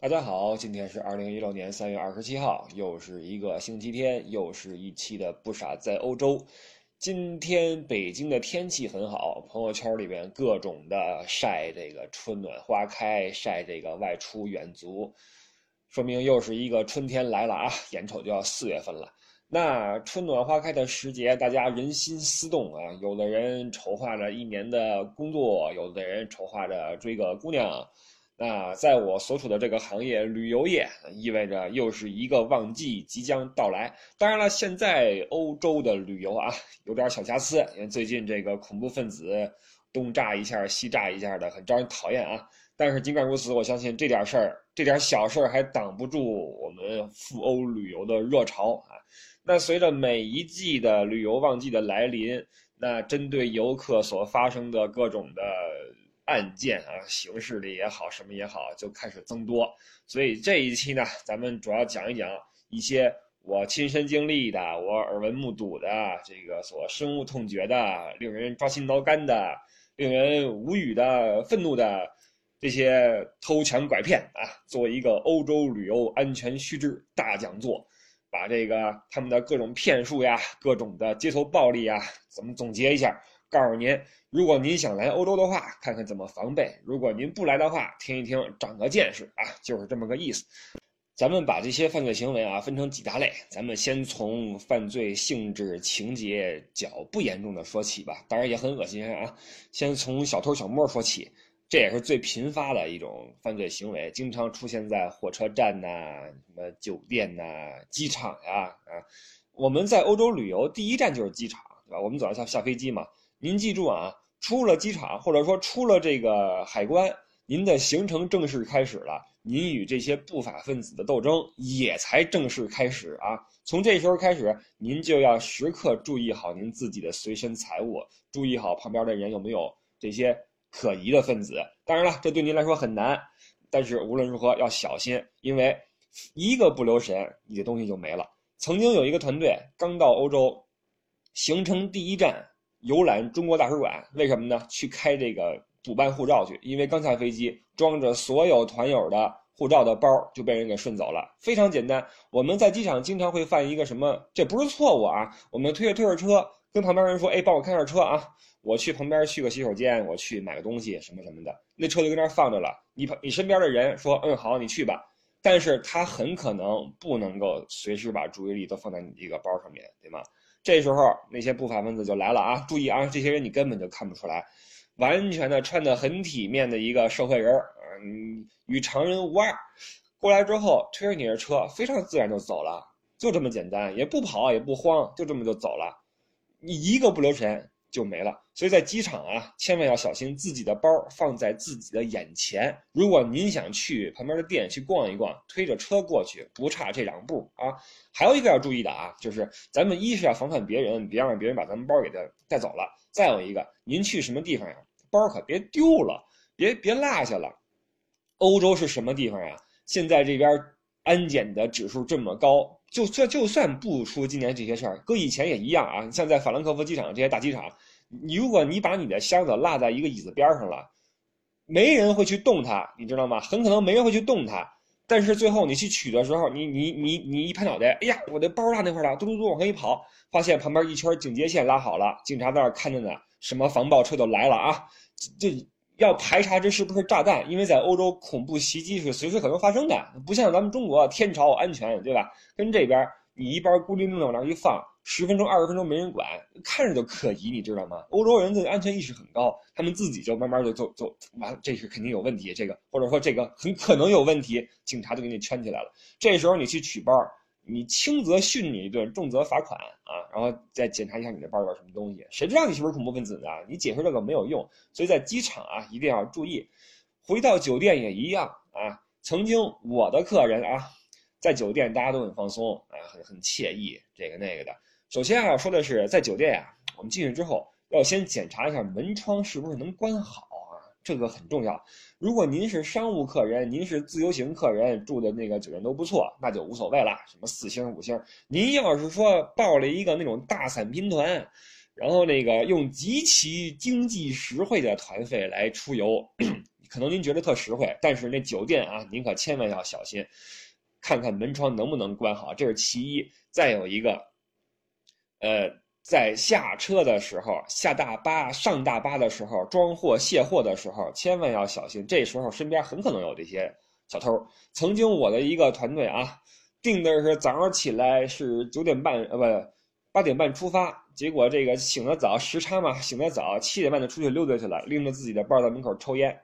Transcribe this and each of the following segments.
大家好，今天是二零一六年三月二十七号，又是一个星期天，又是一期的不傻在欧洲。今天北京的天气很好，朋友圈里边各种的晒这个春暖花开，晒这个外出远足，说明又是一个春天来了啊！眼瞅就要四月份了，那春暖花开的时节，大家人心思动啊，有的人筹划着一年的工作，有的人筹划着追个姑娘。那在我所处的这个行业，旅游业意味着又是一个旺季即将到来。当然了，现在欧洲的旅游啊，有点小瑕疵，因为最近这个恐怖分子东炸一下西炸一下的，很招人讨厌啊。但是尽管如此，我相信这点事儿，这点小事儿还挡不住我们赴欧旅游的热潮啊。那随着每一季的旅游旺季的来临，那针对游客所发生的各种的。案件啊，形式的也好，什么也好，就开始增多。所以这一期呢，咱们主要讲一讲一些我亲身经历的、我耳闻目睹的、这个所深恶痛绝的、令人抓心挠肝的、令人无语的、愤怒的这些偷抢拐骗啊，做一个欧洲旅游安全须知大讲座，把这个他们的各种骗术呀、各种的街头暴力啊，怎么总结一下，告诉您。如果您想来欧洲的话，看看怎么防备；如果您不来的话，听一听，长个见识啊，就是这么个意思。咱们把这些犯罪行为啊分成几大类，咱们先从犯罪性质、情节较不严重的说起吧。当然也很恶心啊，先从小偷小摸说起，这也是最频发的一种犯罪行为，经常出现在火车站呐、什么酒店呐、机场呀啊。我们在欧洲旅游，第一站就是机场，对吧？我们总要下下飞机嘛。您记住啊，出了机场或者说出了这个海关，您的行程正式开始了，您与这些不法分子的斗争也才正式开始啊！从这时候开始，您就要时刻注意好您自己的随身财物，注意好旁边的人有没有这些可疑的分子。当然了，这对您来说很难，但是无论如何要小心，因为一个不留神，你的东西就没了。曾经有一个团队刚到欧洲，行程第一站。游览中国大使馆，为什么呢？去开这个补办护照去，因为刚下飞机，装着所有团友的护照的包就被人给顺走了。非常简单，我们在机场经常会犯一个什么？这不是错误啊！我们推着推着车，跟旁边人说：“哎，帮我开下车啊！我去旁边去个洗手间，我去买个东西，什么什么的。”那车就跟那放着了。你你身边的人说：“嗯，好，你去吧。”但是他很可能不能够随时把注意力都放在你这个包上面对吗？这时候那些不法分子就来了啊！注意啊，这些人你根本就看不出来，完全的穿的很体面的一个社会人儿，嗯，与常人无二。过来之后推着你的车，非常自然就走了，就这么简单，也不跑也不慌，就这么就走了，你一个不留神。就没了，所以在机场啊，千万要小心自己的包放在自己的眼前。如果您想去旁边的店去逛一逛，推着车过去不差这两步啊。还有一个要注意的啊，就是咱们一是要防范别人，别让别人把咱们包给他带走了；再有一个，您去什么地方呀，包可别丢了，别别落下了。欧洲是什么地方呀？现在这边安检的指数这么高。就算就算不出今年这些事儿，搁以前也一样啊。像在法兰克福机场这些大机场，你如果你把你的箱子落在一个椅子边上了，没人会去动它，你知道吗？很可能没人会去动它。但是最后你去取的时候，你你你你一拍脑袋，哎呀，我的包落那块了，嘟嘟嘟往回一跑，发现旁边一圈警戒线拉好了，警察在那看着呢，什么防爆车都来了啊，这。要排查这是不是炸弹，因为在欧洲恐怖袭击是随时可能发生的，不像咱们中国天朝安全，对吧？跟这边你一包孤零零的往那一放，十分钟、二十分钟没人管，看着就可疑，你知道吗？欧洲人的安全意识很高，他们自己就慢慢就就就完，这是肯定有问题，这个或者说这个很可能有问题，警察就给你圈起来了。这时候你去取包。你轻则训你一顿，重则罚款啊，然后再检查一下你的包里边什么东西，谁知道你是不是恐怖分子呢？你解释这个没有用，所以在机场啊一定要注意，回到酒店也一样啊。曾经我的客人啊，在酒店大家都很放松啊，很很惬意，这个那个的。首先啊，要说的是在酒店呀，我们进去之后要先检查一下门窗是不是能关好。这个很重要。如果您是商务客人，您是自由行客人，住的那个酒店都不错，那就无所谓了，什么四星五星。您要是说报了一个那种大散拼团，然后那个用极其经济实惠的团费来出游，可能您觉得特实惠，但是那酒店啊，您可千万要小心，看看门窗能不能关好，这是其一。再有一个，呃，在下车的时候，下大巴、上大巴的时候，装货卸货的时候，千万要小心。这时候身边很可能有这些小偷。曾经我的一个团队啊，定的是早上起来是九点半，呃，不，八点半出发。结果这个醒得早，时差嘛，醒得早，七点半就出去溜达去了，拎着自己的包在门口抽烟。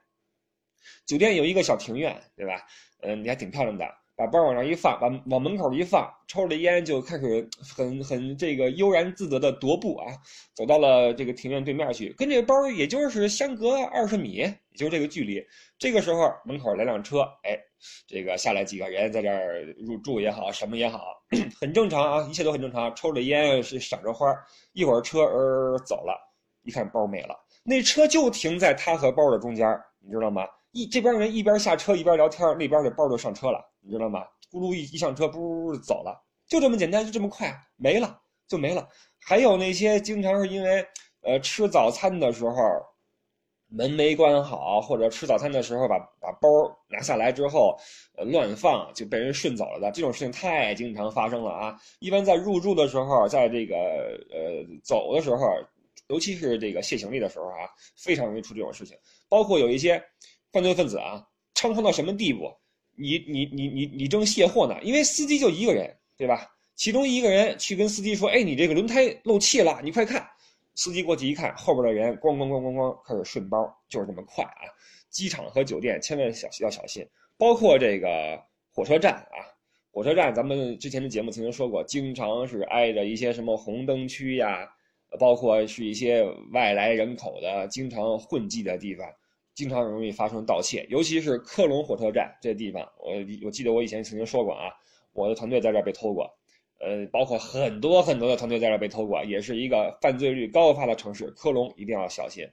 酒店有一个小庭院，对吧？嗯，你还挺漂亮的，把包往那一放，把往门口一放，抽着烟就开始很很这个悠然自得的踱步啊，走到了这个庭院对面去，跟这个包也就是相隔二十米，也就这个距离。这个时候门口来辆车，哎。这个下来几个人在这儿入住也好，什么也好，很正常啊，一切都很正常。抽着烟是赏着花，一会儿车儿走了，一看包没了，那车就停在他和包的中间，你知道吗？一这边人一边下车一边聊天，那边的包就上车了，你知道吗？咕噜一一上车，噗走了，就这么简单，就这么快，没了就没了。还有那些经常是因为呃吃早餐的时候。门没关好，或者吃早餐的时候把把包拿下来之后，呃，乱放就被人顺走了的这种事情太经常发生了啊！一般在入住的时候，在这个呃走的时候，尤其是这个卸行李的时候啊，非常容易出这种事情。包括有一些犯罪分子啊，猖狂到什么地步？你你你你你正卸货呢，因为司机就一个人，对吧？其中一个人去跟司机说：“哎，你这个轮胎漏气了，你快看。”司机过去一看，后边的人咣咣咣咣咣开始顺包，就是这么快啊！机场和酒店千万小要小心，包括这个火车站啊，火车站咱们之前的节目曾经说过，经常是挨着一些什么红灯区呀，包括是一些外来人口的经常混迹的地方，经常容易发生盗窃，尤其是科隆火车站这地方，我我记得我以前曾经说过啊，我的团队在这儿被偷过。呃，包括很多很多的团队在这被偷过，也是一个犯罪率高发的城市。科隆一定要小心。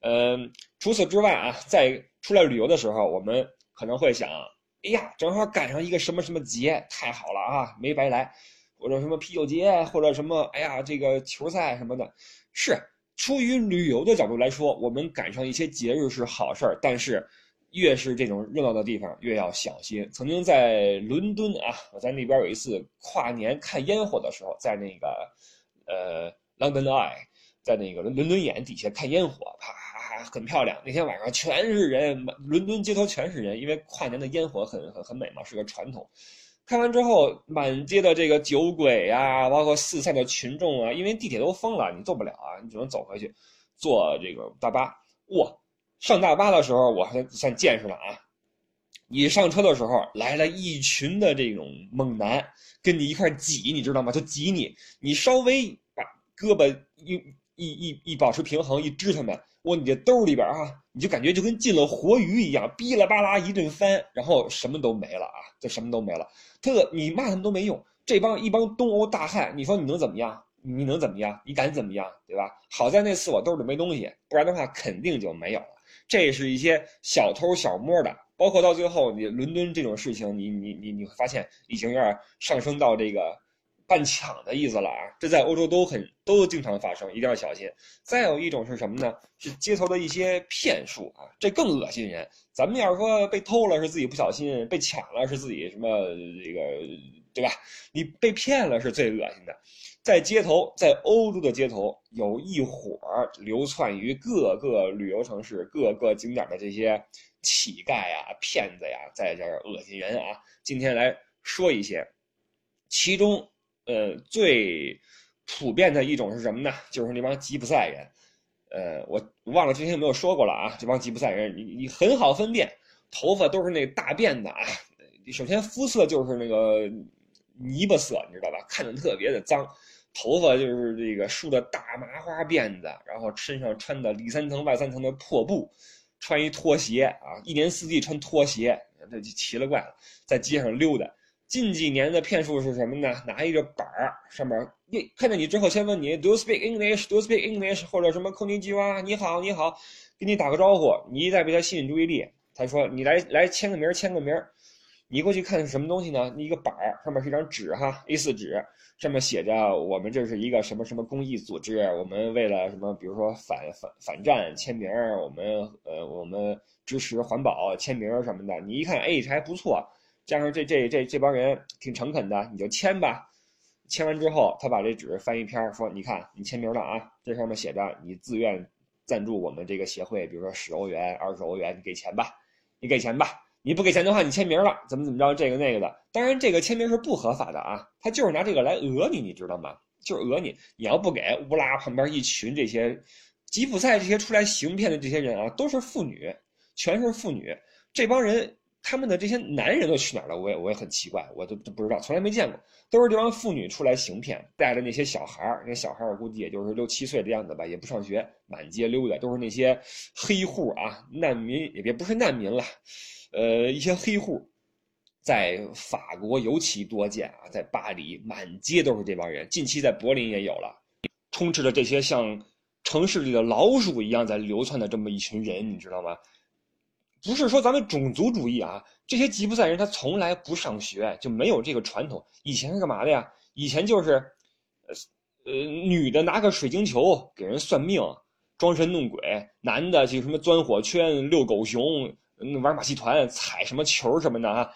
嗯，除此之外啊，在出来旅游的时候，我们可能会想，哎呀，正好赶上一个什么什么节，太好了啊，没白来。或者什么啤酒节，或者什么，哎呀，这个球赛什么的，是出于旅游的角度来说，我们赶上一些节日是好事儿，但是。越是这种热闹的地方，越要小心。曾经在伦敦啊，我在那边有一次跨年看烟火的时候，在那个呃 London Eye，在那个伦伦敦眼底下看烟火，啪，很漂亮。那天晚上全是人，伦敦街头全是人，因为跨年的烟火很很很美嘛，是个传统。看完之后，满街的这个酒鬼啊，包括四散的群众啊，因为地铁都封了，你坐不了啊，你只能走回去，坐这个大巴，哇！上大巴的时候，我还算见识了啊！你上车的时候，来了一群的这种猛男，跟你一块挤，你知道吗？就挤你，你稍微把胳膊一、一、一、一保持平衡，一支他们，哇，你这兜里边啊，就感觉就跟进了活鱼一样，哔啦吧啦一顿翻，然后什么都没了啊，就什么都没了。特你骂他们都没用，这帮一帮东欧大汉，你说你能怎么样？你能怎么样？你敢怎么样？对吧？好在那次我兜里没东西，不然的话肯定就没有了。这是一些小偷小摸的，包括到最后，你伦敦这种事情，你你你你会发现已经有点上升到这个办抢的意思了啊！这在欧洲都很都经常发生，一定要小心。再有一种是什么呢？是街头的一些骗术啊，这更恶心人。咱们要是说被偷了是自己不小心，被抢了是自己什么这个对吧？你被骗了是最恶心的。在街头，在欧洲的街头，有一伙流窜于各个旅游城市、各个景点的这些乞丐呀、骗子呀，在这儿恶心人啊。今天来说一些，其中，呃，最普遍的一种是什么呢？就是那帮吉普赛人。呃，我忘了之前有没有说过了啊？这帮吉普赛人，你你很好分辨，头发都是那大辫子啊。首先肤色就是那个泥巴色，你知道吧？看着特别的脏。头发就是这个梳的大麻花辫子，然后身上穿的里三层外三层的破布，穿一拖鞋啊，一年四季穿拖鞋，这就奇了怪了，在街上溜达。近几年的骗术是什么呢？拿一个板儿，上面一看见你之后，先问你 Do you speak English？Do you speak English？或者什么空尼基哇，你好，你好，给你打个招呼。你一再被他吸引注意力，他说你来来签个名，签个名。你过去看是什么东西呢？一个板儿上面是一张纸哈，A4 纸，上面写着我们这是一个什么什么公益组织，我们为了什么，比如说反反反战签名，我们呃我们支持环保签名什么的。你一看，哎，这还不错，加上这这这这帮人挺诚恳的，你就签吧。签完之后，他把这纸翻一篇，说：“你看，你签名了啊，这上面写着你自愿赞助我们这个协会，比如说十欧元、二十欧元，你给钱吧，你给钱吧。你不给钱的话，你签名了，怎么怎么着，这个那个的。当然，这个签名是不合法的啊，他就是拿这个来讹你，你知道吗？就是讹你。你要不给，乌拉旁边一群这些吉普赛这些出来行骗的这些人啊，都是妇女，全是妇女，这帮人。”他们的这些男人都去哪儿了？我也我也很奇怪，我都都不知道，从来没见过。都是这帮妇女出来行骗，带着那些小孩儿，那小孩儿估计也就是六七岁的样子吧，也不上学，满街溜达，都是那些黑户啊，难民也别不是难民了，呃，一些黑户，在法国尤其多见啊，在巴黎满街都是这帮人，近期在柏林也有了，充斥着这些像城市里的老鼠一样在流窜的这么一群人，你知道吗？不是说咱们种族主义啊，这些吉普赛人他从来不上学，就没有这个传统。以前是干嘛的呀？以前就是，呃，呃，女的拿个水晶球给人算命，装神弄鬼；男的就什么钻火圈、遛狗熊、玩马戏团、踩什么球什么的啊。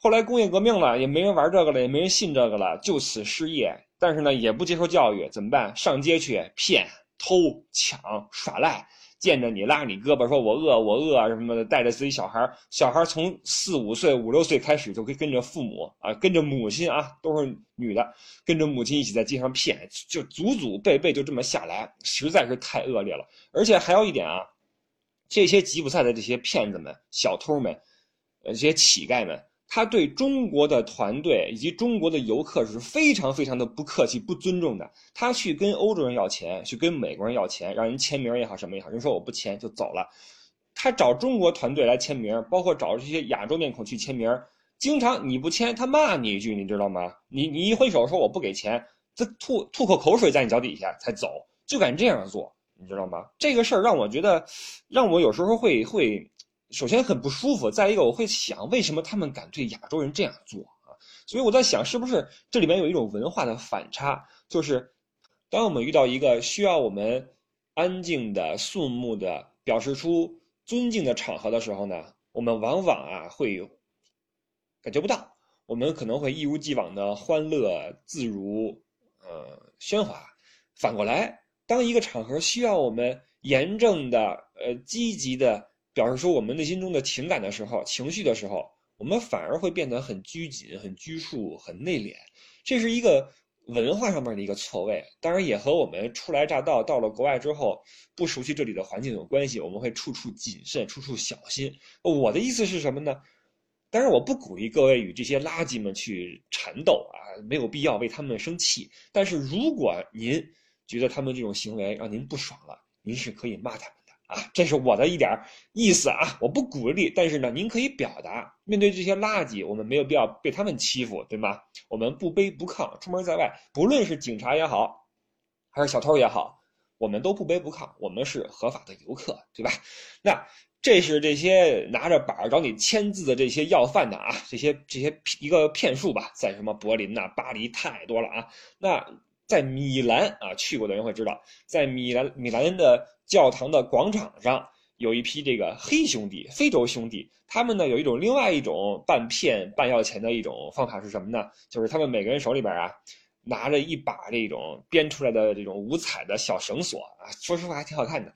后来工业革命了，也没人玩这个了，也没人信这个了，就此失业。但是呢，也不接受教育，怎么办？上街去骗、偷、抢、耍赖。见着你拉你胳膊说：“我饿，我饿啊什么的。”带着自己小孩小孩从四五岁、五六岁开始就可以跟着父母啊，跟着母亲啊，都是女的，跟着母亲一起在街上骗，就祖祖辈辈就这么下来，实在是太恶劣了。而且还有一点啊，这些吉普赛的这些骗子们、小偷们，呃，这些乞丐们。他对中国的团队以及中国的游客是非常非常的不客气、不尊重的。他去跟欧洲人要钱，去跟美国人要钱，让人签名也好，什么也好，人说我不签就走了。他找中国团队来签名，包括找这些亚洲面孔去签名，经常你不签，他骂你一句，你知道吗？你你一挥手说我不给钱，他吐吐口口水在你脚底下才走，就敢这样做，你知道吗？这个事儿让我觉得，让我有时候会会。首先很不舒服，再一个我会想，为什么他们敢对亚洲人这样做啊？所以我在想，是不是这里面有一种文化的反差？就是当我们遇到一个需要我们安静的、肃穆的表示出尊敬的场合的时候呢，我们往往啊会有感觉不到，我们可能会一如既往的欢乐自如，呃，喧哗。反过来，当一个场合需要我们严正的、呃，积极的。表示出我们内心中的情感的时候，情绪的时候，我们反而会变得很拘谨、很拘束、很内敛。这是一个文化上面的一个错位，当然也和我们初来乍到到了国外之后不熟悉这里的环境有关系。我们会处处谨慎、处处小心。我的意思是什么呢？当然，我不鼓励各位与这些垃圾们去缠斗啊，没有必要为他们生气。但是如果您觉得他们这种行为让您不爽了，您是可以骂他们。啊，这是我的一点意思啊，我不鼓励，但是呢，您可以表达。面对这些垃圾，我们没有必要被他们欺负，对吗？我们不卑不亢，出门在外，不论是警察也好，还是小偷也好，我们都不卑不亢，我们是合法的游客，对吧？那这是这些拿着板儿找你签字的这些要饭的啊，这些这些一个骗术吧，在什么柏林呐、巴黎太多了啊。那在米兰啊，去过的人会知道，在米兰米兰的。教堂的广场上有一批这个黑兄弟，非洲兄弟，他们呢有一种另外一种半骗半要钱的一种方法是什么呢？就是他们每个人手里边啊拿着一把这种编出来的这种五彩的小绳索啊，说实话还挺好看的。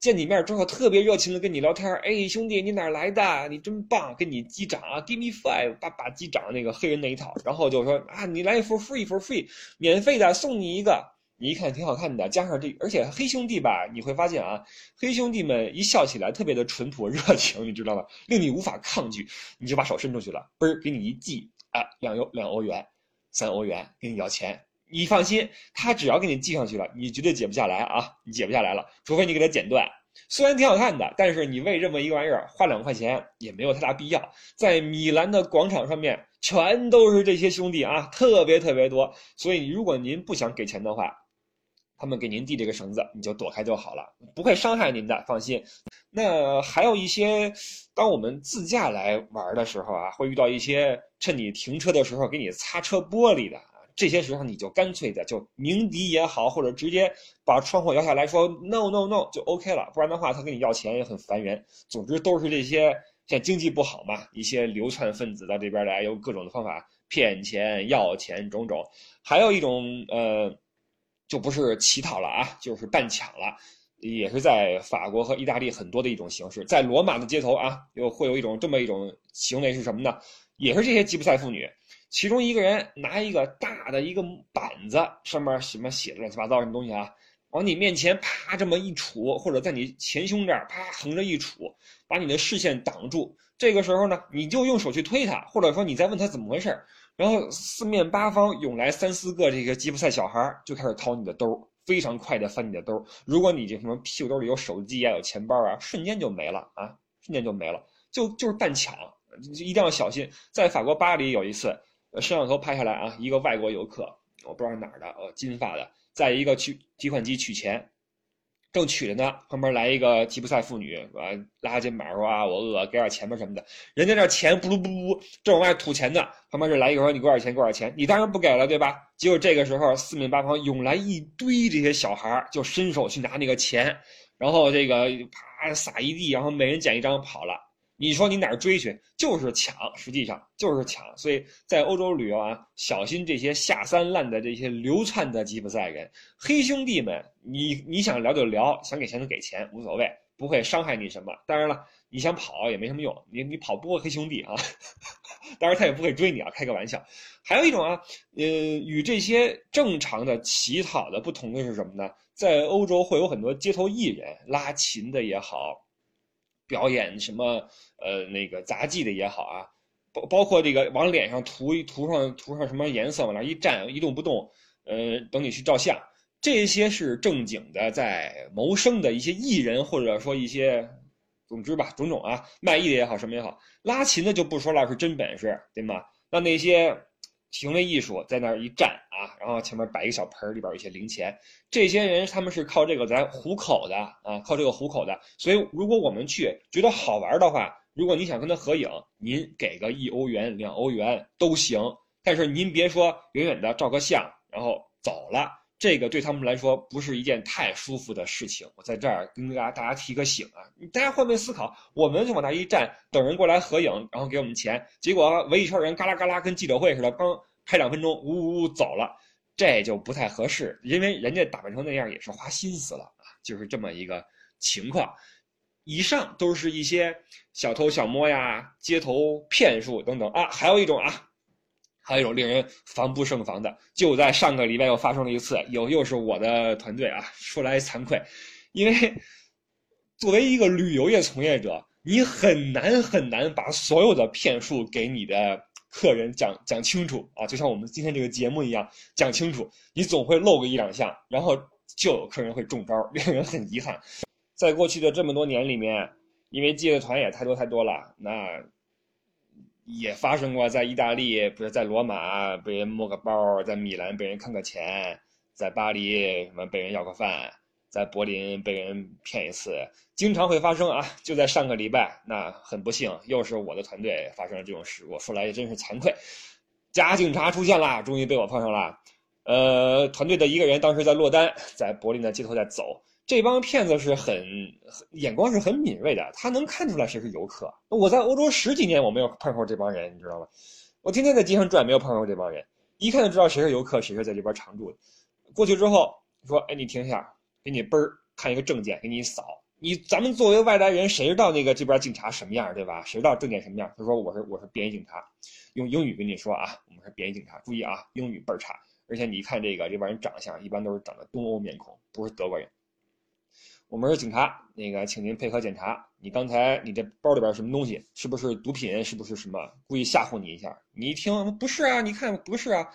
见你面之后特别热情的跟你聊天，哎，兄弟你哪来的？你真棒，跟你击掌啊，Give me five，把把击掌那个黑人那一套，然后就说啊，你来 for free for free，免费的送你一个。你一看挺好看的，加上这，而且黑兄弟吧，你会发现啊，黑兄弟们一笑起来特别的淳朴热情，你知道吗？令你无法抗拒，你就把手伸出去了，嘣儿给你一记啊，两欧两欧元，三欧元，给你要钱。你放心，他只要给你系上去了，你绝对解不下来啊，你解不下来了，除非你给他剪断。虽然挺好看的，但是你为这么一个玩意儿花两块钱也没有太大必要。在米兰的广场上面，全都是这些兄弟啊，特别特别多。所以如果您不想给钱的话，他们给您递这个绳子，你就躲开就好了，不会伤害您的，放心。那还有一些，当我们自驾来玩的时候啊，会遇到一些趁你停车的时候给你擦车玻璃的。这些时候你就干脆的就鸣笛也好，或者直接把窗户摇下来说 no no no 就 OK 了，不然的话他跟你要钱也很烦人。总之都是这些，现在经济不好嘛，一些流窜分子到这边来，有各种的方法骗钱、要钱种种。还有一种呃，就不是乞讨了啊，就是办抢了，也是在法国和意大利很多的一种形式。在罗马的街头啊，又会有一种这么一种行为是什么呢？也是这些吉普赛妇女。其中一个人拿一个大的一个板子，上面什么写的乱七八糟什么东西啊，往你面前啪这么一杵，或者在你前胸这儿啪横着一杵，把你的视线挡住。这个时候呢，你就用手去推他，或者说你再问他怎么回事然后四面八方涌来三四个这个吉普赛小孩就开始掏你的兜，非常快的翻你的兜。如果你这什么屁股兜里有手机啊、有钱包啊，瞬间就没了啊，瞬间就没了，就就是半抢，一定要小心。在法国巴黎有一次。摄像头拍下来啊，一个外国游客，我不知道是哪儿的，呃，金发的，在一个取提款机取钱，正取着呢，旁边来一个吉普赛妇女，啊，拉肩膀说啊，我饿，给点钱吧什么的。人家那钱不噜不噜正往外吐钱呢，旁边这来一个说你给我点钱，给我点钱，你当然不给了，对吧？结果这个时候四面八方涌来一堆这些小孩，就伸手去拿那个钱，然后这个啪撒一地，然后每人捡一张跑了。你说你哪儿追去？就是抢，实际上就是抢。所以在欧洲旅游啊，小心这些下三滥的这些流窜的吉普赛人、黑兄弟们。你你想聊就聊，想给钱就给钱，无所谓，不会伤害你什么。当然了，你想跑也没什么用，你你跑不过黑兄弟啊。当然他也不会追你啊，开个玩笑。还有一种啊，呃，与这些正常的乞讨的不同的是什么呢？在欧洲会有很多街头艺人，拉琴的也好。表演什么呃那个杂技的也好啊，包包括这个往脸上涂一涂上涂上什么颜色往那一站一动不动，呃等你去照相，这些是正经的在谋生的一些艺人或者说一些，总之吧种种啊卖艺的也好什么也好，拉琴的就不说了是真本事对吗？那那些。行为艺术在那儿一站啊，然后前面摆一个小盆儿里边有一些零钱。这些人他们是靠这个在糊口的啊，靠这个糊口的。所以如果我们去觉得好玩的话，如果你想跟他合影，您给个一欧元、两欧元都行。但是您别说远远的照个相，然后走了，这个对他们来说不是一件太舒服的事情。我在这儿跟大家大家提个醒啊，大家换位思考，我们就往那一站，等人过来合影，然后给我们钱，结果围一圈人，嘎啦嘎啦，跟记者会似的，刚。拍两分钟，呜呜呜走了，这就不太合适，因为人家打扮成那样也是花心思了啊，就是这么一个情况。以上都是一些小偷小摸呀、街头骗术等等啊，还有一种啊，还有一种令人防不胜防的，就在上个礼拜又发生了一次，又又是我的团队啊，说来惭愧，因为作为一个旅游业从业者，你很难很难把所有的骗术给你的。客人讲讲清楚啊，就像我们今天这个节目一样，讲清楚。你总会漏个一两项，然后就有客人会中招，令人很遗憾。在过去的这么多年里面，因为接的团也太多太多了，那也发生过在意大利，不是在罗马被人摸个包，在米兰被人坑个钱，在巴黎什么被人要个饭。在柏林被人骗一次，经常会发生啊！就在上个礼拜，那很不幸，又是我的团队发生了这种事故，说来也真是惭愧。假警察出现了，终于被我碰上了。呃，团队的一个人当时在落单，在柏林的街头在走。这帮骗子是很眼光是很敏锐的，他能看出来谁是游客。我在欧洲十几年，我没有碰过这帮人，你知道吗？我天天在街上转，没有碰到过这帮人，一看就知道谁是游客，谁是在这边常住的。过去之后说：“哎，你停下。”给你嘣儿看一个证件，给你扫。你咱们作为外来人，谁知道那个这边警察什么样，对吧？谁知道证件什么样？他说我是我是便衣警察，用英语跟你说啊，我们是便衣警察。注意啊，英语倍儿差，而且你一看这个这帮人长相，一般都是长得东欧面孔，不是德国人。我们是警察，那个请您配合检查。你刚才你这包里边什么东西？是不是毒品？是不是什么？故意吓唬你一下。你一听不是啊，你看不是啊。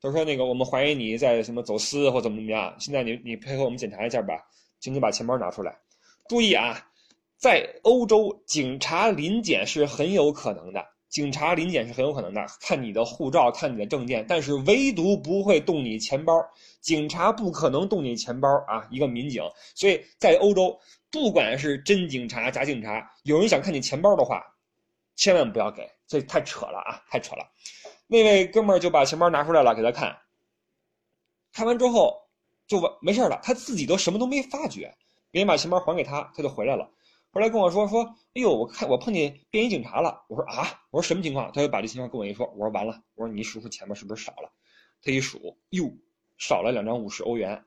他说：“那个，我们怀疑你在什么走私或怎么怎么样。现在你你配合我们检查一下吧，请你把钱包拿出来。注意啊，在欧洲，警察临检是很有可能的。警察临检是很有可能的，看你的护照，看你的证件，但是唯独不会动你钱包。警察不可能动你钱包啊！一个民警，所以在欧洲，不管是真警察假警察，有人想看你钱包的话，千万不要给，这太扯了啊！太扯了。那位哥们就把钱包拿出来了，给他看。看完之后就完没事了，他自己都什么都没发觉，别人把钱包还给他，他就回来了。后来跟我说说，哎呦，我看我碰见便衣警察了。我说啊，我说什么情况？他就把这情况跟我一说。我说完了，我说你数数钱包是不是少了？他一数，哟，少了两张五十欧元，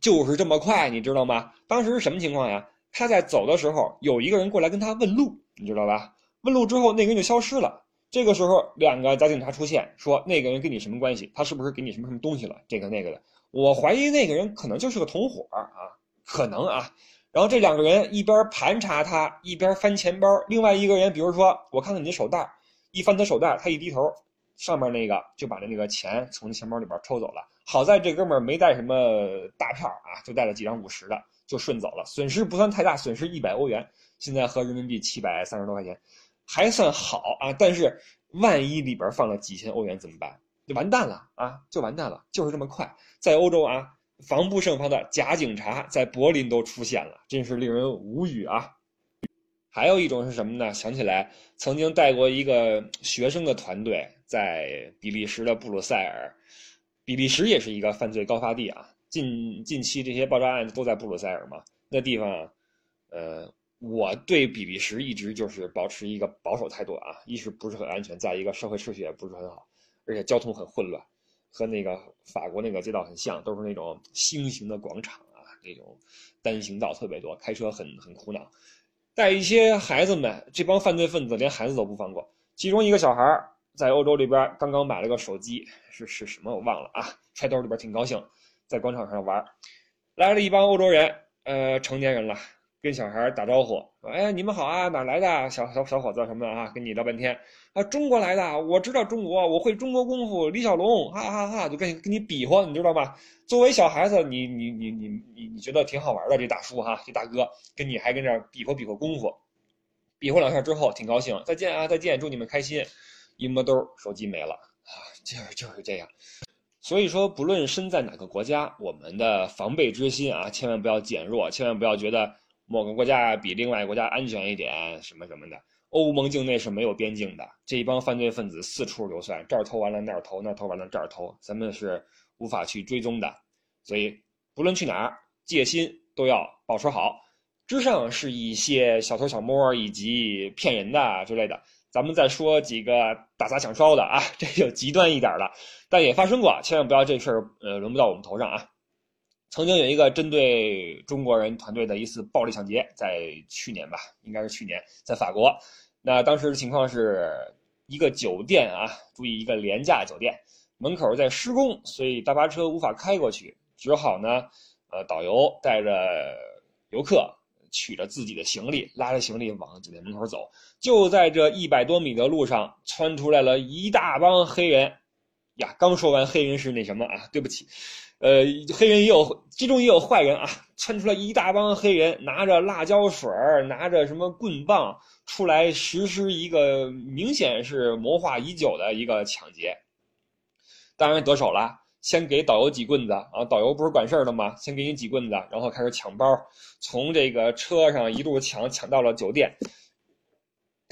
就是这么快，你知道吗？当时是什么情况呀？他在走的时候，有一个人过来跟他问路，你知道吧？问路之后，那个人就消失了。这个时候，两个假警察出现，说那个人跟你什么关系？他是不是给你什么什么东西了？这个那个的，我怀疑那个人可能就是个同伙啊，可能啊。然后这两个人一边盘查他，一边翻钱包。另外一个人，比如说，我看看你的手袋，一翻他手袋，他一低头，上面那个就把那个钱从钱包里边抽走了。好在这哥们儿没带什么大票啊，就带了几张五十的，就顺走了，损失不算太大，损失一百欧元，现在合人民币七百三十多块钱，还算好啊。但是万一里边放了几千欧元怎么办？就完蛋了啊，就完蛋了，就是这么快，在欧洲啊。防不胜防的假警察在柏林都出现了，真是令人无语啊！还有一种是什么呢？想起来曾经带过一个学生的团队，在比利时的布鲁塞尔，比利时也是一个犯罪高发地啊。近近期这些爆炸案都在布鲁塞尔嘛，那地方，呃，我对比利时一直就是保持一个保守态度啊，一是不是很安全，再一个社会秩序也不是很好，而且交通很混乱。和那个法国那个街道很像，都是那种星形的广场啊，那种单行道特别多，开车很很苦恼。带一些孩子们，这帮犯罪分子连孩子都不放过。其中一个小孩在欧洲这边刚刚买了个手机，是是什么我忘了啊，揣兜里边挺高兴，在广场上玩，来了一帮欧洲人，呃，成年人了。跟小孩打招呼：“哎，你们好啊，哪来的？小小小伙子什么的啊？跟你聊半天啊，中国来的，我知道中国，我会中国功夫，李小龙，哈哈哈，就跟跟你比划，你知道吗？作为小孩子，你你你你你你觉得挺好玩的，这大叔哈，这大哥跟你还跟这比划比划功夫，比划两下之后挺高兴，再见啊，再见，祝你们开心。一摸兜，手机没了啊，就是就是这样。所以说，不论身在哪个国家，我们的防备之心啊，千万不要减弱，千万不要觉得。”某个国家比另外国家安全一点，什么什么的。欧盟境内是没有边境的，这一帮犯罪分子四处流窜，这儿偷完了那儿偷，那儿偷完了这儿偷，咱们是无法去追踪的。所以不论去哪儿，戒心都要保持好。之上是一些小偷小摸以及骗人的之类的，咱们再说几个打砸抢烧的啊，这就极端一点了，但也发生过，千万不要这事儿呃轮不到我们头上啊。曾经有一个针对中国人团队的一次暴力抢劫，在去年吧，应该是去年，在法国。那当时的情况是一个酒店啊，注意一个廉价酒店门口在施工，所以大巴车无法开过去，只好呢，呃，导游带着游客取着自己的行李，拉着行李往酒店门口走。就在这一百多米的路上，窜出来了一大帮黑人。呀，刚说完黑人是那什么啊？对不起。呃，黑人也有，其中也有坏人啊！窜出来一大帮黑人，拿着辣椒水拿着什么棍棒出来实施一个明显是谋划已久的一个抢劫。当然得手了，先给导游几棍子啊！导游不是管事儿的吗？先给你几棍子，然后开始抢包，从这个车上一路抢，抢到了酒店。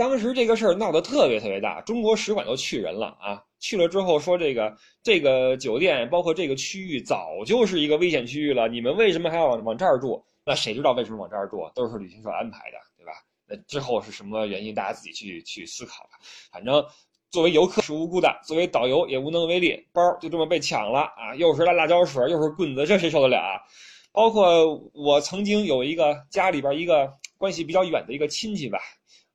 当时这个事儿闹得特别特别大，中国使馆都去人了啊！去了之后说这个这个酒店包括这个区域早就是一个危险区域了，你们为什么还要往往这儿住？那谁知道为什么往这儿住？都是旅行社安排的，对吧？那之后是什么原因？大家自己去去思考吧。反正作为游客是无辜的，作为导游也无能为力，包就这么被抢了啊！又是辣辣椒水，又是棍子，这谁受得了啊？包括我曾经有一个家里边一个关系比较远的一个亲戚吧。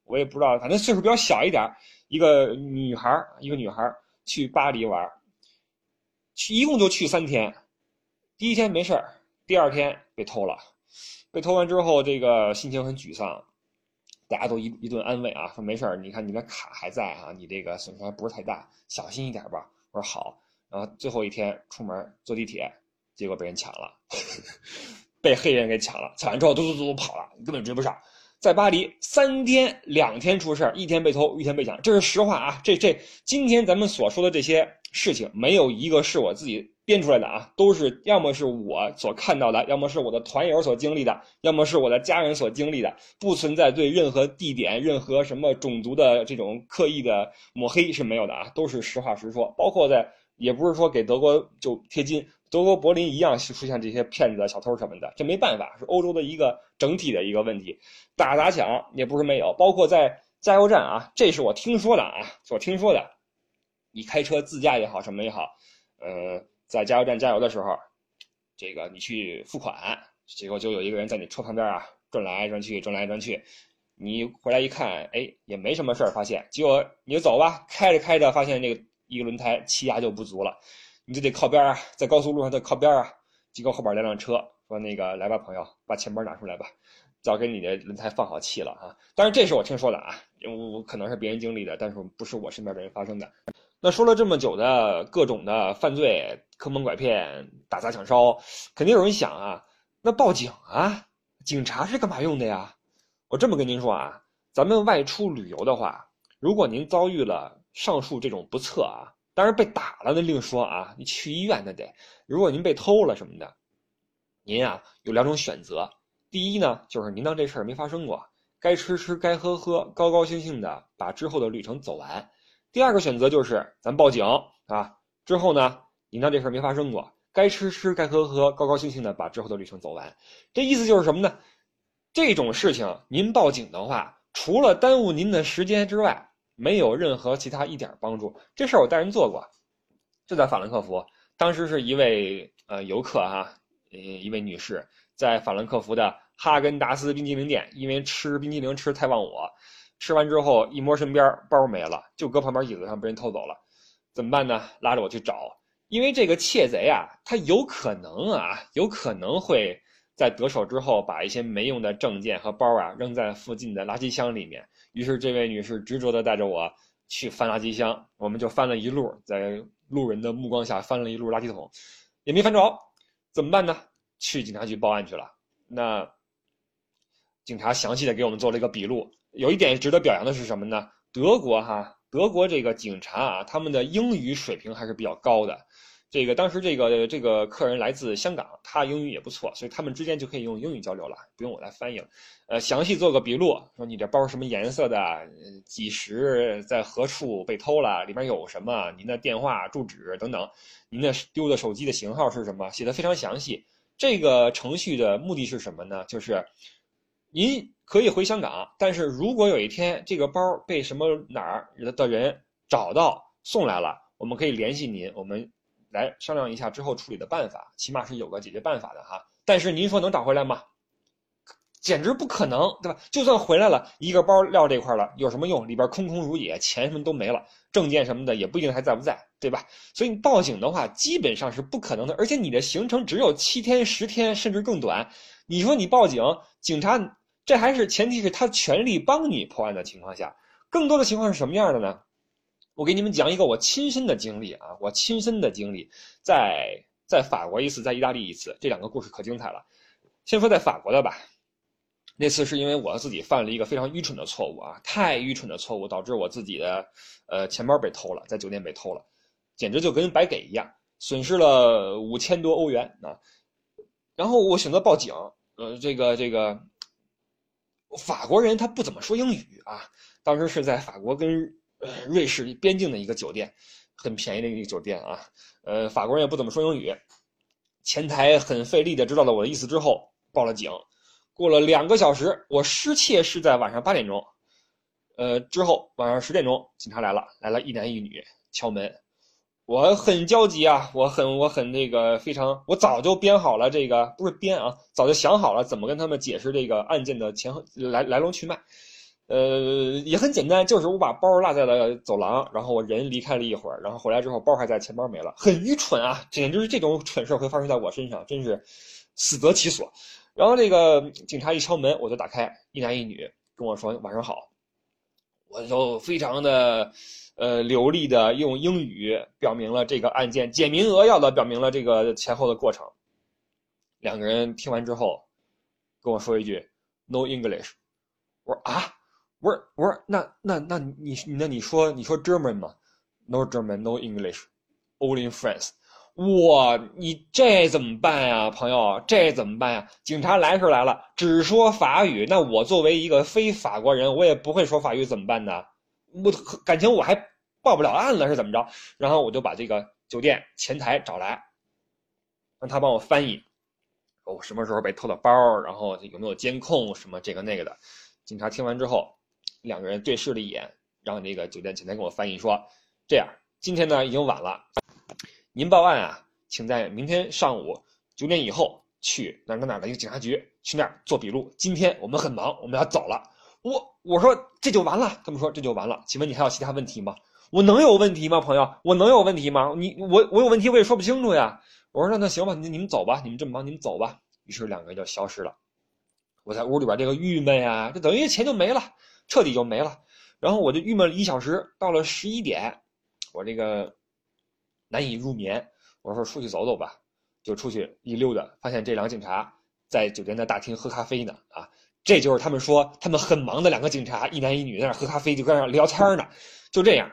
我也不知道，反正岁数比较小一点一个女孩一个女孩去巴黎玩去一共就去三天，第一天没事儿，第二天被偷了，被偷完之后，这个心情很沮丧，大家都一一顿安慰啊，说没事儿，你看你的卡还在啊，你这个损失还不是太大，小心一点吧。我说好，然后最后一天出门坐地铁，结果被人抢了，被黑人给抢了，抢完之后嘟嘟嘟跑了，根本追不上。在巴黎三天两天出事儿一天被偷，一天被抢，这是实话啊！这这今天咱们所说的这些事情，没有一个是我自己编出来的啊，都是要么是我所看到的，要么是我的团友所经历的，要么是我的家人所经历的，不存在对任何地点、任何什么种族的这种刻意的抹黑是没有的啊，都是实话实说。包括在，也不是说给德国就贴金。德国柏林一样是出现这些骗子、小偷什么的，这没办法，是欧洲的一个整体的一个问题。打砸抢也不是没有，包括在加油站啊，这是我听说的啊，所听说的。你开车自驾也好，什么也好，呃，在加油站加油的时候，这个你去付款，结果就有一个人在你车旁边啊转来转去，转来转去。你回来一看，哎，也没什么事儿，发现结果你就走吧，开着开着发现那个一个轮胎气压就不足了。你就得靠边啊，在高速路上得靠边啊。结果后边来辆车，说那个来吧，朋友，把钱包拿出来吧，早给你的轮胎放好气了啊。但是这是我听说的啊，我可能是别人经历的，但是不是我身边的人发生的。那说了这么久的各种的犯罪，坑蒙拐骗、打砸抢烧，肯定有人想啊，那报警啊，警察是干嘛用的呀？我这么跟您说啊，咱们外出旅游的话，如果您遭遇了上述这种不测啊。当然被打了那另说啊，你去医院那得。如果您被偷了什么的，您啊有两种选择。第一呢，就是您当这事儿没发生过，该吃吃该喝喝，高高兴兴的把之后的旅程走完。第二个选择就是咱报警啊，之后呢，您当这事儿没发生过，该吃吃该喝喝，高高兴兴的把之后的旅程走完。这意思就是什么呢？这种事情您报警的话，除了耽误您的时间之外，没有任何其他一点帮助。这事儿我带人做过，就在法兰克福。当时是一位呃游客哈，呃一位女士在法兰克福的哈根达斯冰激凌店，因为吃冰激凌吃太忘我，吃完之后一摸身边包没了，就搁旁边椅子上被人偷走了。怎么办呢？拉着我去找，因为这个窃贼啊，他有可能啊，有可能会在得手之后把一些没用的证件和包啊扔在附近的垃圾箱里面。于是，这位女士执着地带着我去翻垃圾箱，我们就翻了一路，在路人的目光下翻了一路垃圾桶，也没翻着，怎么办呢？去警察局报案去了。那警察详细的给我们做了一个笔录。有一点值得表扬的是什么呢？德国哈，德国这个警察啊，他们的英语水平还是比较高的。这个当时这个这个客人来自香港，他英语也不错，所以他们之间就可以用英语交流了，不用我来翻译了。呃，详细做个笔录，说你这包什么颜色的，几时在何处被偷了，里面有什么，您的电话、住址等等，您的丢的手机的型号是什么，写的非常详细。这个程序的目的是什么呢？就是您可以回香港，但是如果有一天这个包被什么哪儿的人找到送来了，我们可以联系您，我们。来商量一下之后处理的办法，起码是有个解决办法的哈。但是您说能找回来吗？简直不可能，对吧？就算回来了，一个包撂这块了，有什么用？里边空空如也，钱什么都没了，证件什么的也不一定还在不在，对吧？所以你报警的话，基本上是不可能的。而且你的行程只有七天、十天，甚至更短。你说你报警，警察这还是前提是他全力帮你破案的情况下，更多的情况是什么样的呢？我给你们讲一个我亲身的经历啊，我亲身的经历，在在法国一次，在意大利一次，这两个故事可精彩了。先说在法国的吧，那次是因为我自己犯了一个非常愚蠢的错误啊，太愚蠢的错误，导致我自己的呃钱包被偷了，在酒店被偷了，简直就跟白给一样，损失了五千多欧元啊。然后我选择报警，呃，这个这个法国人他不怎么说英语啊，当时是在法国跟。瑞士边境的一个酒店，很便宜的一个酒店啊。呃，法国人也不怎么说英语，前台很费力的知道了我的意思之后报了警。过了两个小时，我失窃是在晚上八点钟。呃，之后晚上十点钟，警察来了，来了一男一女敲门。我很焦急啊，我很我很那个非常，我早就编好了这个，不是编啊，早就想好了怎么跟他们解释这个案件的前后来来龙去脉。呃，也很简单，就是我把包落在了走廊，然后我人离开了一会儿，然后回来之后包还在，钱包没了，很愚蠢啊！简直是这种蠢事会发生在我身上，真是死得其所。然后这个警察一敲门，我就打开，一男一女跟我说晚上好，我就非常的呃流利的用英语表明了这个案件，简明扼要的表明了这个前后的过程。两个人听完之后跟我说一句 “No English”。我说啊，我说我说那那那你那你说你说 German 吗？No German, no English, only France。哇，你这怎么办呀，朋友？这怎么办呀？警察来是来了，只说法语。那我作为一个非法国人，我也不会说法语，怎么办呢？我感情我还报不了案了，是怎么着？然后我就把这个酒店前台找来，让他帮我翻译。我什么时候被偷的包？然后有没有监控？什么这个那个的？警察听完之后，两个人对视了一眼，让那个酒店前台给我翻译说：“这样，今天呢已经晚了。”您报案啊，请在明天上午九点以后去哪哪哪的一个警察局，去那儿做笔录。今天我们很忙，我们要走了。我我说这就完了，他们说这就完了。请问你还有其他问题吗？我能有问题吗，朋友？我能有问题吗？你我我有问题我也说不清楚呀。我说那那行吧，你你们走吧，你们这么忙，你们走吧。于是两个人就消失了。我在屋里边这个郁闷呀，这等于钱就没了，彻底就没了。然后我就郁闷了一小时，到了十一点，我这个。难以入眠，我说出去走走吧，就出去一溜达，发现这两个警察在酒店的大厅喝咖啡呢。啊，这就是他们说他们很忙的两个警察，一男一女在那喝咖啡，就跟那聊天呢。就这样，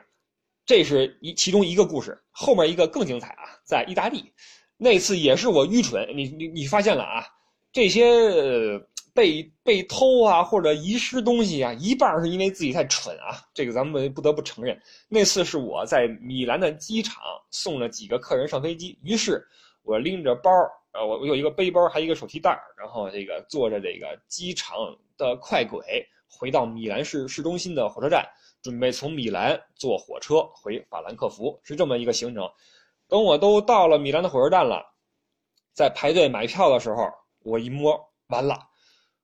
这是一其中一个故事，后面一个更精彩啊，在意大利，那次也是我愚蠢，你你你发现了啊，这些。被被偷啊，或者遗失东西啊，一半是因为自己太蠢啊，这个咱们不得不承认。那次是我在米兰的机场送了几个客人上飞机，于是我拎着包，呃，我我有一个背包，还有一个手提袋，然后这个坐着这个机场的快轨回到米兰市市中心的火车站，准备从米兰坐火车回法兰克福，是这么一个行程。等我都到了米兰的火车站了，在排队买票的时候，我一摸，完了。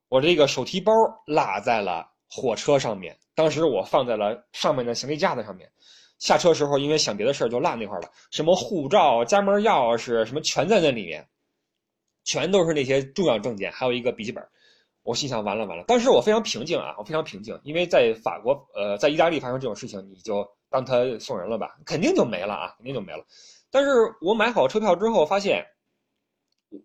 我这个手提包落在了火车上面，当时我放在了上面的行李架子上面。下车时候因为想别的事儿就落那块了，什么护照、家门钥匙什么全在那里面，全都是那些重要证件，还有一个笔记本。我心想完了完了，当时我非常平静啊，我非常平静，因为在法国呃在意大利发生这种事情，你就当他送人了吧，肯定就没了啊，肯定就没了。但是我买好车票之后发现。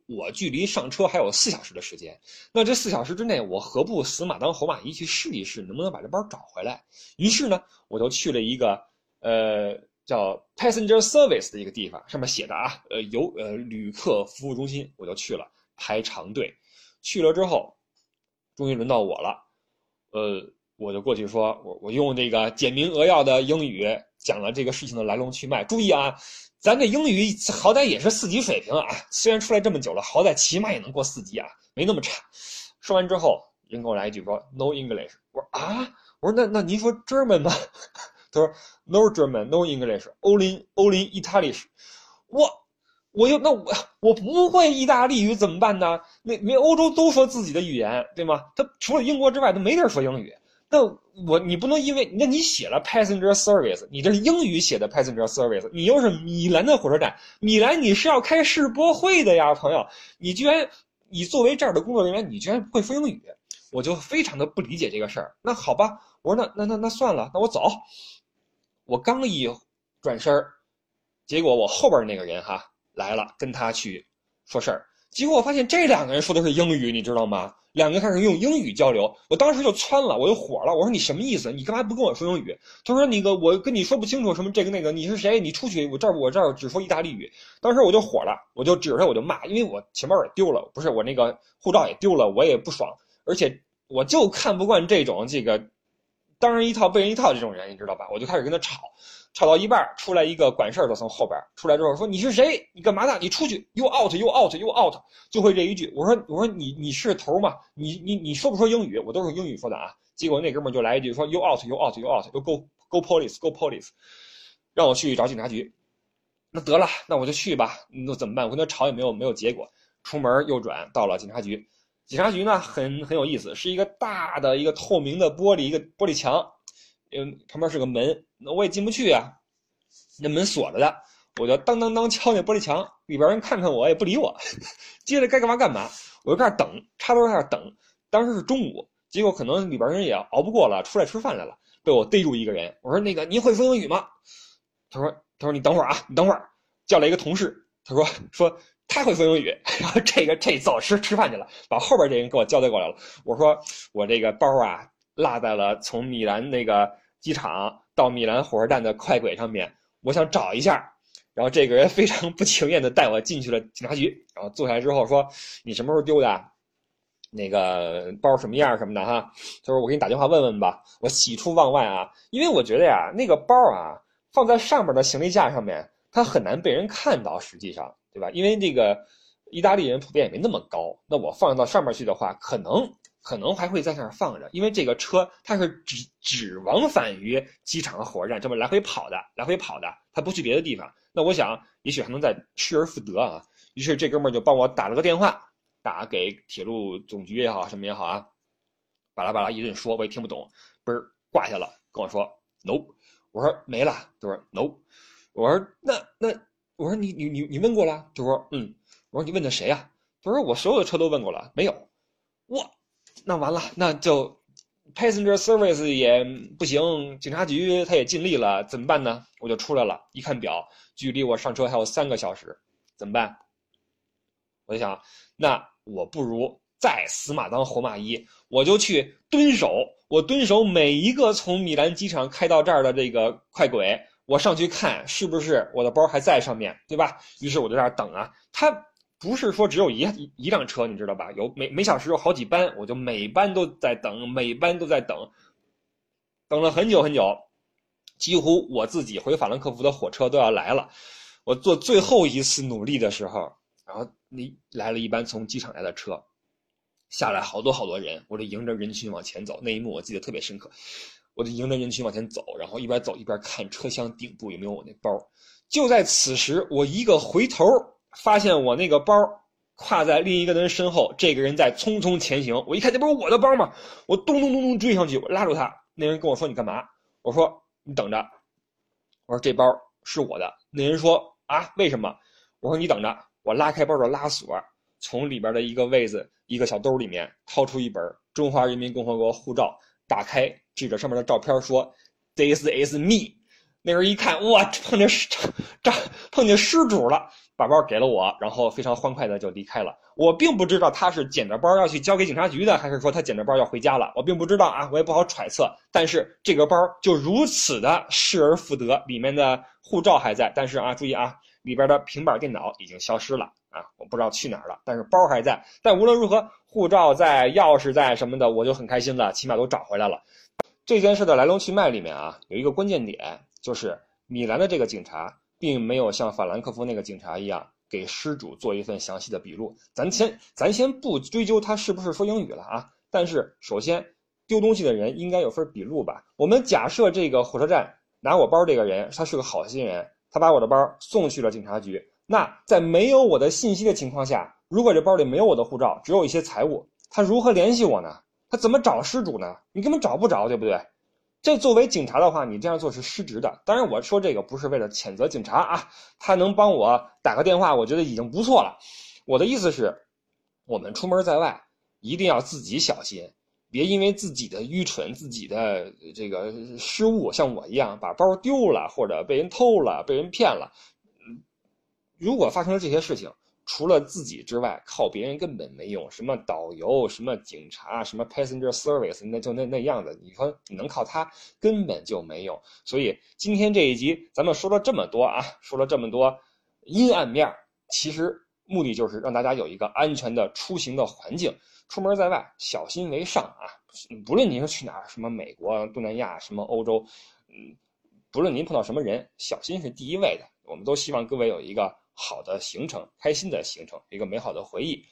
我距离上车还有四小时的时间，那这四小时之内，我何不死马当活马医去试一试，能不能把这包找回来？于是呢，我就去了一个呃叫 Passenger Service 的一个地方，上面写的啊，呃游呃旅客服务中心，我就去了排长队。去了之后，终于轮到我了，呃，我就过去说，我我用这个简明扼要的英语讲了这个事情的来龙去脉。注意啊。咱这英语好歹也是四级水平啊，虽然出来这么久了，好歹起码也能过四级啊，没那么差。说完之后，人给我来一句说 “No English”，我说啊，我说那那您说 German 吗？他说 “No German, No English, only only Italian”。我我又那我我不会意大利语怎么办呢？那那欧洲都说自己的语言对吗？他除了英国之外他没地儿说英语。那我你不能因为那你写了 passenger service，你这是英语写的 passenger service，你又是米兰的火车站，米兰你是要开世博会的呀，朋友，你居然你作为这儿的工作人员，你居然不会说英语，我就非常的不理解这个事儿。那好吧，我说那那那那算了，那我走。我刚一转身结果我后边那个人哈来了，跟他去说事儿，结果我发现这两个人说的是英语，你知道吗？两个开始用英语交流，我当时就窜了，我就火了。我说你什么意思？你干嘛不跟我说英语？他说那个我跟你说不清楚什么这个那个，你是谁？你出去，我这儿我这儿只说意大利语。当时我就火了，我就指着他我就骂，因为我钱包也丢了，不是我那个护照也丢了，我也不爽，而且我就看不惯这种这个当人一套背人一套这种人，你知道吧？我就开始跟他吵。吵到一半，出来一个管事儿的从后边出来之后说：“你是谁？你干嘛的？你出去！You out! You out! You out！” 就会这一句。我说：“我说你你是头吗？你你你说不说英语？我都是用英语说的啊。”结果那哥们就来一句说：“You out! You out! You out！Go go police! Go police！” 让我去找警察局。那得了，那我就去吧。那怎么办？我跟他吵也没有没有结果。出门右转到了警察局。警察局呢很很有意思，是一个大的一个透明的玻璃一个玻璃墙。因为，旁边是个门，那我也进不去啊。那门锁着的，我就当当当敲那玻璃墙，里边人看看我也不理我。接着该干嘛干嘛，我就在那等，插头在那等。当时是中午，结果可能里边人也熬不过了，出来吃饭来了，被我逮住一个人。我说：“那个，您会说英语吗？”他说：“他说你等会儿啊，你等会儿。”叫来一个同事，他说：“说他会说英语。”然后这个这走吃吃饭去了，把后边这人给我交代过来了。我说：“我这个包啊。”落在了从米兰那个机场到米兰火车站的快轨上面，我想找一下。然后这个人非常 不情愿的带我进去了警察局，然后坐下来之后说：“你什么时候丢的？那个包什么样什么的哈？”他说：“我给你打电话问问吧。”我喜出望外啊，因为我觉得呀，那个包啊放在上面的行李架上面，它很难被人看到，实际上，对吧？因为这个意大利人普遍也没那么高，那我放到上面去的话，可能。可能还会在那儿放着，因为这个车它是只只往返于机场和火车站这么来回跑的，来回跑的，它不去别的地方。那我想，也许还能再失而复得啊。于是这哥们儿就帮我打了个电话，打给铁路总局也好，什么也好啊，巴拉巴拉一顿说，我也听不懂，嘣儿挂下了，跟我说 no，我说没了，他说 no，我说那那我说你你你你问过了，他说嗯，我说你问的谁呀？他说我所有的车都问过了，没有，我。那完了，那就 passenger service 也不行，警察局他也尽力了，怎么办呢？我就出来了，一看表，距离我上车还有三个小时，怎么办？我就想，那我不如再死马当活马医，我就去蹲守，我蹲守每一个从米兰机场开到这儿的这个快轨，我上去看是不是我的包还在上面对吧？于是我就在那儿等啊，他。不是说只有一一一辆车，你知道吧？有每每小时有好几班，我就每班都在等，每班都在等，等了很久很久，几乎我自己回法兰克福的火车都要来了。我做最后一次努力的时候，然后你来了一班从机场来的车，下来好多好多人，我就迎着人群往前走。那一幕我记得特别深刻，我就迎着人群往前走，然后一边走一边看车厢顶部有没有我那包。就在此时，我一个回头。发现我那个包挎在另一个人身后，这个人在匆匆前行。我一看，这不是我的包吗？我咚咚咚咚追上去，我拉住他。那人跟我说：“你干嘛？”我说：“你等着。”我说：“这包是我的。”那人说：“啊，为什么？”我说：“你等着。”我拉开包的拉锁，从里边的一个位子、一个小兜里面掏出一本《中华人民共和国护照》，打开，指着上面的照片说：“This is me。”那人一看，哇，碰见失，这碰见失主了。把包给了我，然后非常欢快的就离开了。我并不知道他是捡着包要去交给警察局的，还是说他捡着包要回家了。我并不知道啊，我也不好揣测。但是这个包就如此的失而复得，里面的护照还在，但是啊，注意啊，里边的平板电脑已经消失了啊，我不知道去哪儿了。但是包还在。但无论如何，护照在，钥匙在，什么的，我就很开心了，起码都找回来了。这件事的来龙去脉里面啊，有一个关键点，就是米兰的这个警察。并没有像法兰克福那个警察一样给失主做一份详细的笔录。咱先咱先不追究他是不是说英语了啊，但是首先丢东西的人应该有份笔录吧？我们假设这个火车站拿我包这个人他是个好心人，他把我的包送去了警察局。那在没有我的信息的情况下，如果这包里没有我的护照，只有一些财物，他如何联系我呢？他怎么找失主呢？你根本找不着，对不对？这作为警察的话，你这样做是失职的。当然，我说这个不是为了谴责警察啊，他能帮我打个电话，我觉得已经不错了。我的意思是，我们出门在外一定要自己小心，别因为自己的愚蠢、自己的这个失误，像我一样把包丢了，或者被人偷了、被人骗了。如果发生了这些事情，除了自己之外，靠别人根本没用。什么导游，什么警察，什么 passenger service，那就那那样的。你说你能靠他，根本就没用。所以今天这一集咱们说了这么多啊，说了这么多阴暗面，其实目的就是让大家有一个安全的出行的环境。出门在外，小心为上啊！不论您是去哪儿，什么美国、东南亚，什么欧洲，嗯，不论您碰到什么人，小心是第一位的。我们都希望各位有一个。好的行程，开心的行程，一个美好的回忆。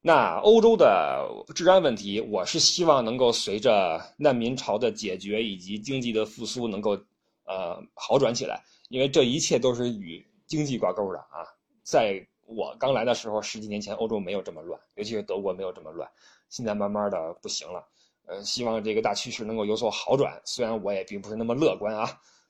那欧洲的治安问题，我是希望能够随着难民潮的解决以及经济的复苏，能够呃好转起来。因为这一切都是与经济挂钩的啊。在我刚来的时候，十几年前，欧洲没有这么乱，尤其是德国没有这么乱。现在慢慢的不行了，呃，希望这个大趋势能够有所好转。虽然我也并不是那么乐观啊。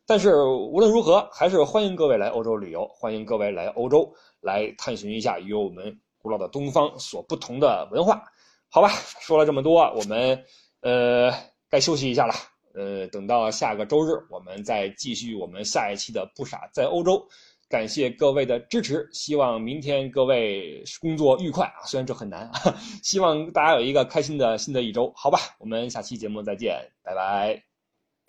但是无论如何，还是欢迎各位来欧洲旅游，欢迎各位来欧洲来探寻一下与我们古老的东方所不同的文化。好吧，说了这么多，我们呃该休息一下了。呃，等到下个周日，我们再继续我们下一期的不傻在欧洲。感谢各位的支持，希望明天各位工作愉快啊！虽然这很难啊，希望大家有一个开心的新的一周，好吧？我们下期节目再见，拜拜。